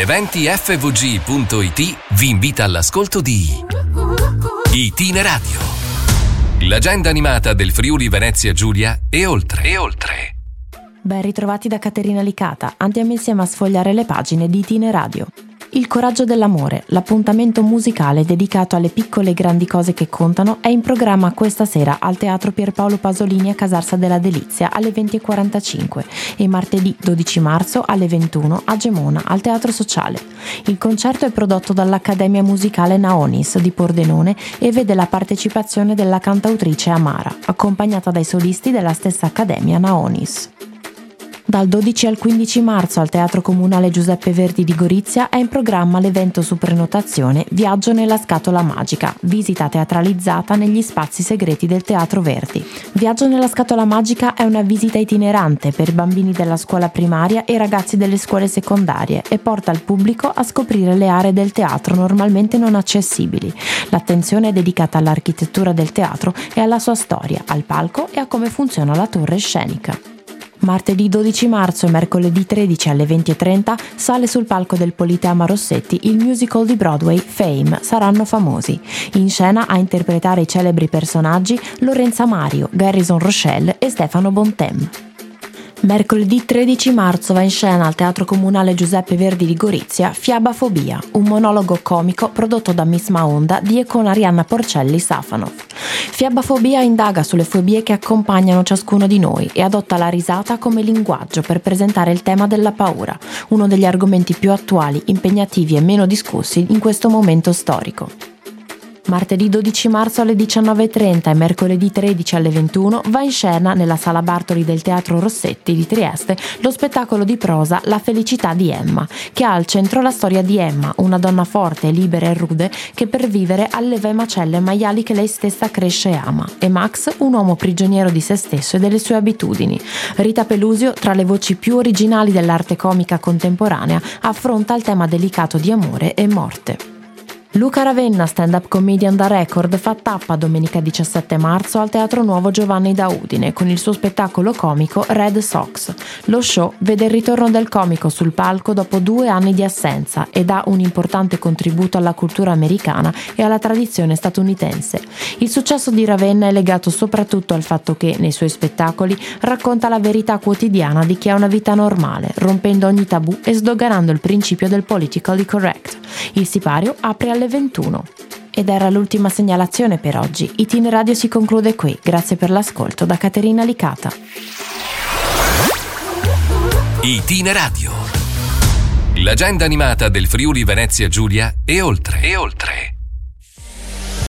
Eventifvg.it vi invita all'ascolto di Itinerario. L'agenda animata del Friuli Venezia Giulia e oltre. E oltre. Ben ritrovati da Caterina Licata. Andiamo insieme a sfogliare le pagine di Itineradio. Il coraggio dell'amore, l'appuntamento musicale dedicato alle piccole e grandi cose che contano, è in programma questa sera al Teatro Pierpaolo Pasolini a Casarsa della Delizia alle 20.45 e martedì 12 marzo alle 21 a Gemona al Teatro Sociale. Il concerto è prodotto dall'Accademia Musicale Naonis di Pordenone e vede la partecipazione della cantautrice Amara, accompagnata dai solisti della stessa Accademia Naonis. Dal 12 al 15 marzo al Teatro Comunale Giuseppe Verdi di Gorizia è in programma l'evento su prenotazione Viaggio nella scatola magica, visita teatralizzata negli spazi segreti del Teatro Verdi. Viaggio nella scatola magica è una visita itinerante per bambini della scuola primaria e ragazzi delle scuole secondarie e porta il pubblico a scoprire le aree del teatro normalmente non accessibili. L'attenzione è dedicata all'architettura del teatro e alla sua storia, al palco e a come funziona la torre scenica. Martedì 12 marzo e mercoledì 13 alle 20.30 sale sul palco del Politeama Rossetti il musical di Broadway Fame Saranno famosi. In scena a interpretare i celebri personaggi Lorenza Mario, Garrison Rochelle e Stefano Bontem. Mercoledì 13 marzo va in scena al Teatro Comunale Giuseppe Verdi di Gorizia Fiabafobia, un monologo comico prodotto da Miss Maonda di e con Arianna Porcelli Safanov. Fiabafobia indaga sulle fobie che accompagnano ciascuno di noi e adotta la risata come linguaggio per presentare il tema della paura, uno degli argomenti più attuali, impegnativi e meno discussi in questo momento storico. Martedì 12 marzo alle 19.30 e mercoledì 13 alle 21 va in scena nella sala Bartoli del Teatro Rossetti di Trieste lo spettacolo di prosa La felicità di Emma, che ha al centro la storia di Emma, una donna forte, libera e rude che per vivere alleva i macelli maiali che lei stessa cresce e ama, e Max, un uomo prigioniero di se stesso e delle sue abitudini. Rita Pelusio, tra le voci più originali dell'arte comica contemporanea, affronta il tema delicato di amore e morte. Luca Ravenna, stand-up comedian da record, fa tappa domenica 17 marzo al Teatro Nuovo Giovanni da Udine con il suo spettacolo comico Red Sox. Lo show vede il ritorno del comico sul palco dopo due anni di assenza e dà un importante contributo alla cultura americana e alla tradizione statunitense. Il successo di Ravenna è legato soprattutto al fatto che, nei suoi spettacoli, racconta la verità quotidiana di chi ha una vita normale, rompendo ogni tabù e sdoganando il principio del politically correct. Il sipario apre alle 21. Ed era l'ultima segnalazione per oggi. Itineradio si conclude qui. Grazie per l'ascolto da Caterina Licata. Itineradio. L'agenda animata del Friuli Venezia Giulia e oltre. E oltre.